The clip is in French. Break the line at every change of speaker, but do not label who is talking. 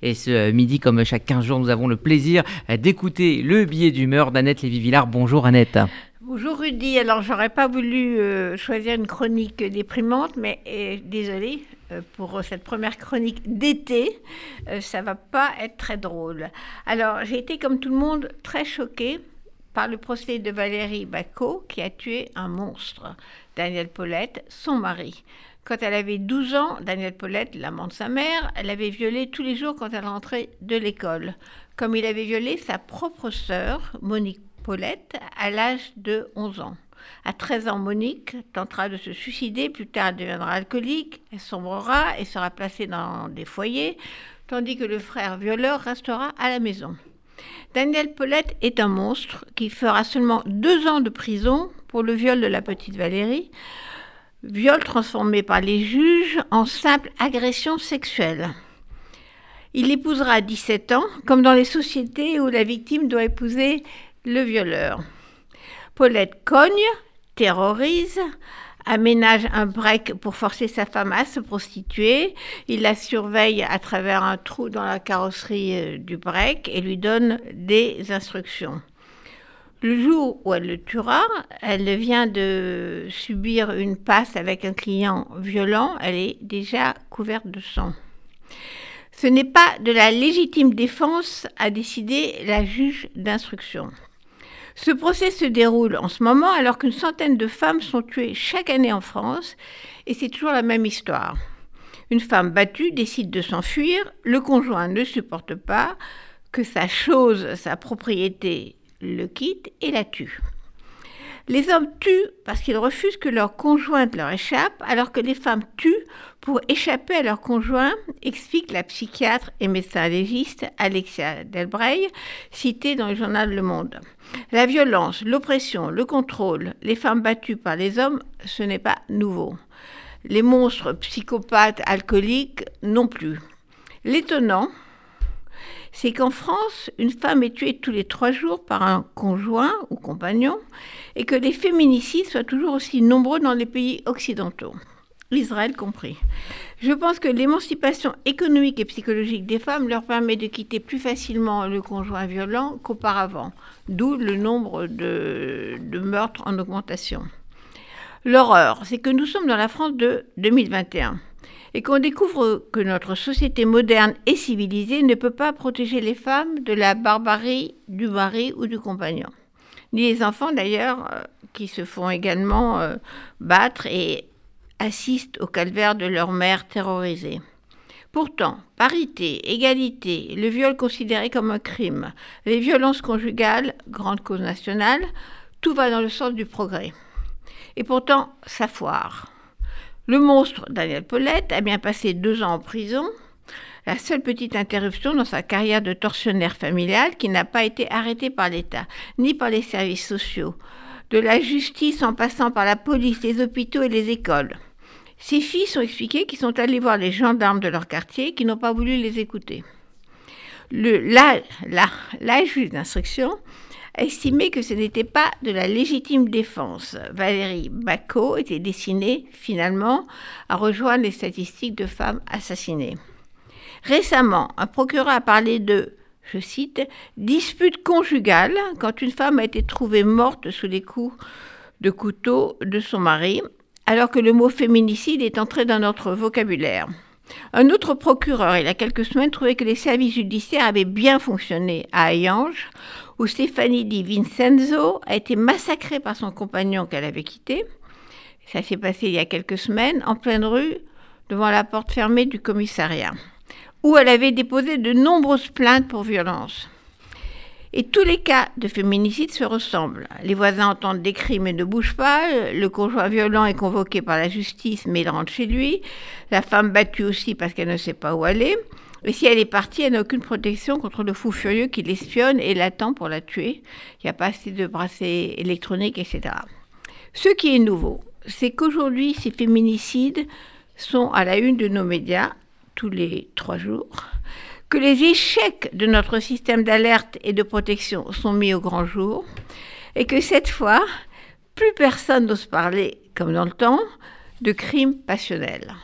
Et ce midi, comme chaque 15 jours, nous avons le plaisir d'écouter le billet d'humeur d'Annette Lévy-Villard. Bonjour Annette.
Bonjour Rudy. Alors, j'aurais pas voulu euh, choisir une chronique déprimante, mais euh, désolée euh, pour cette première chronique d'été. ça va pas être très drôle. Alors, j'ai été, comme tout le monde, très choquée par le procès de Valérie Bacot, qui a tué un monstre, Daniel Paulette, son mari. Quand elle avait 12 ans, Danielle Paulette, l'amant de sa mère, elle avait violé tous les jours quand elle rentrait de l'école, comme il avait violé sa propre sœur, Monique Paulette, à l'âge de 11 ans. À 13 ans, Monique tentera de se suicider, plus tard elle deviendra alcoolique, elle sombrera et sera placée dans des foyers, tandis que le frère violeur restera à la maison. Danielle Paulette est un monstre qui fera seulement deux ans de prison pour le viol de la petite Valérie, viol transformé par les juges en simple agression sexuelle. Il épousera à 17 ans, comme dans les sociétés où la victime doit épouser le violeur. Paulette cogne, terrorise, aménage un break pour forcer sa femme à se prostituer. Il la surveille à travers un trou dans la carrosserie euh, du break et lui donne des instructions. Le jour où elle le tuera, elle vient de subir une passe avec un client violent, elle est déjà couverte de sang. Ce n'est pas de la légitime défense à décider la juge d'instruction. Ce procès se déroule en ce moment alors qu'une centaine de femmes sont tuées chaque année en France et c'est toujours la même histoire. Une femme battue décide de s'enfuir, le conjoint ne supporte pas que sa chose, sa propriété le quitte et la tue. Les hommes tuent parce qu'ils refusent que leur conjointe leur échappe, alors que les femmes tuent pour échapper à leur conjoint, explique la psychiatre et médecin légiste Alexia Delbray, citée dans le journal Le Monde. La violence, l'oppression, le contrôle, les femmes battues par les hommes, ce n'est pas nouveau. Les monstres psychopathes alcooliques non plus. L'étonnant, c'est qu'en France, une femme est tuée tous les trois jours par un conjoint ou compagnon, et que les féminicides soient toujours aussi nombreux dans les pays occidentaux, Israël compris. Je pense que l'émancipation économique et psychologique des femmes leur permet de quitter plus facilement le conjoint violent qu'auparavant, d'où le nombre de, de meurtres en augmentation. L'horreur, c'est que nous sommes dans la France de 2021 et qu'on découvre que notre société moderne et civilisée ne peut pas protéger les femmes de la barbarie du mari ou du compagnon. Ni les enfants d'ailleurs, euh, qui se font également euh, battre et assistent au calvaire de leur mère terrorisée. Pourtant, parité, égalité, le viol considéré comme un crime, les violences conjugales, grande cause nationale, tout va dans le sens du progrès. Et pourtant, ça foire. Le monstre Daniel Paulette a bien passé deux ans en prison, la seule petite interruption dans sa carrière de tortionnaire familial qui n'a pas été arrêté par l'État, ni par les services sociaux, de la justice en passant par la police, les hôpitaux et les écoles. Ses fils ont expliqué qu'ils sont allés voir les gendarmes de leur quartier qui n'ont pas voulu les écouter. La, la, juge d'instruction estimé que ce n'était pas de la légitime défense. Valérie Bacot était destinée finalement à rejoindre les statistiques de femmes assassinées. Récemment, un procureur a parlé de, je cite, dispute conjugale quand une femme a été trouvée morte sous les coups de couteau de son mari, alors que le mot féminicide est entré dans notre vocabulaire. Un autre procureur, il y a quelques semaines, trouvait que les services judiciaires avaient bien fonctionné à Hayange, où Stéphanie Di Vincenzo a été massacrée par son compagnon qu'elle avait quitté. Ça s'est passé il y a quelques semaines, en pleine rue, devant la porte fermée du commissariat, où elle avait déposé de nombreuses plaintes pour violence. Et tous les cas de féminicide se ressemblent. Les voisins entendent des crimes et ne bougent pas. Le conjoint violent est convoqué par la justice, mais il rentre chez lui. La femme battue aussi parce qu'elle ne sait pas où aller. Et si elle est partie, elle n'a aucune protection contre le fou furieux qui l'espionne et l'attend pour la tuer. Il n'y a pas assez de bracelets électroniques, etc. Ce qui est nouveau, c'est qu'aujourd'hui, ces féminicides sont à la une de nos médias tous les trois jours que les échecs de notre système d'alerte et de protection sont mis au grand jour, et que cette fois, plus personne n'ose parler, comme dans le temps, de crimes passionnels.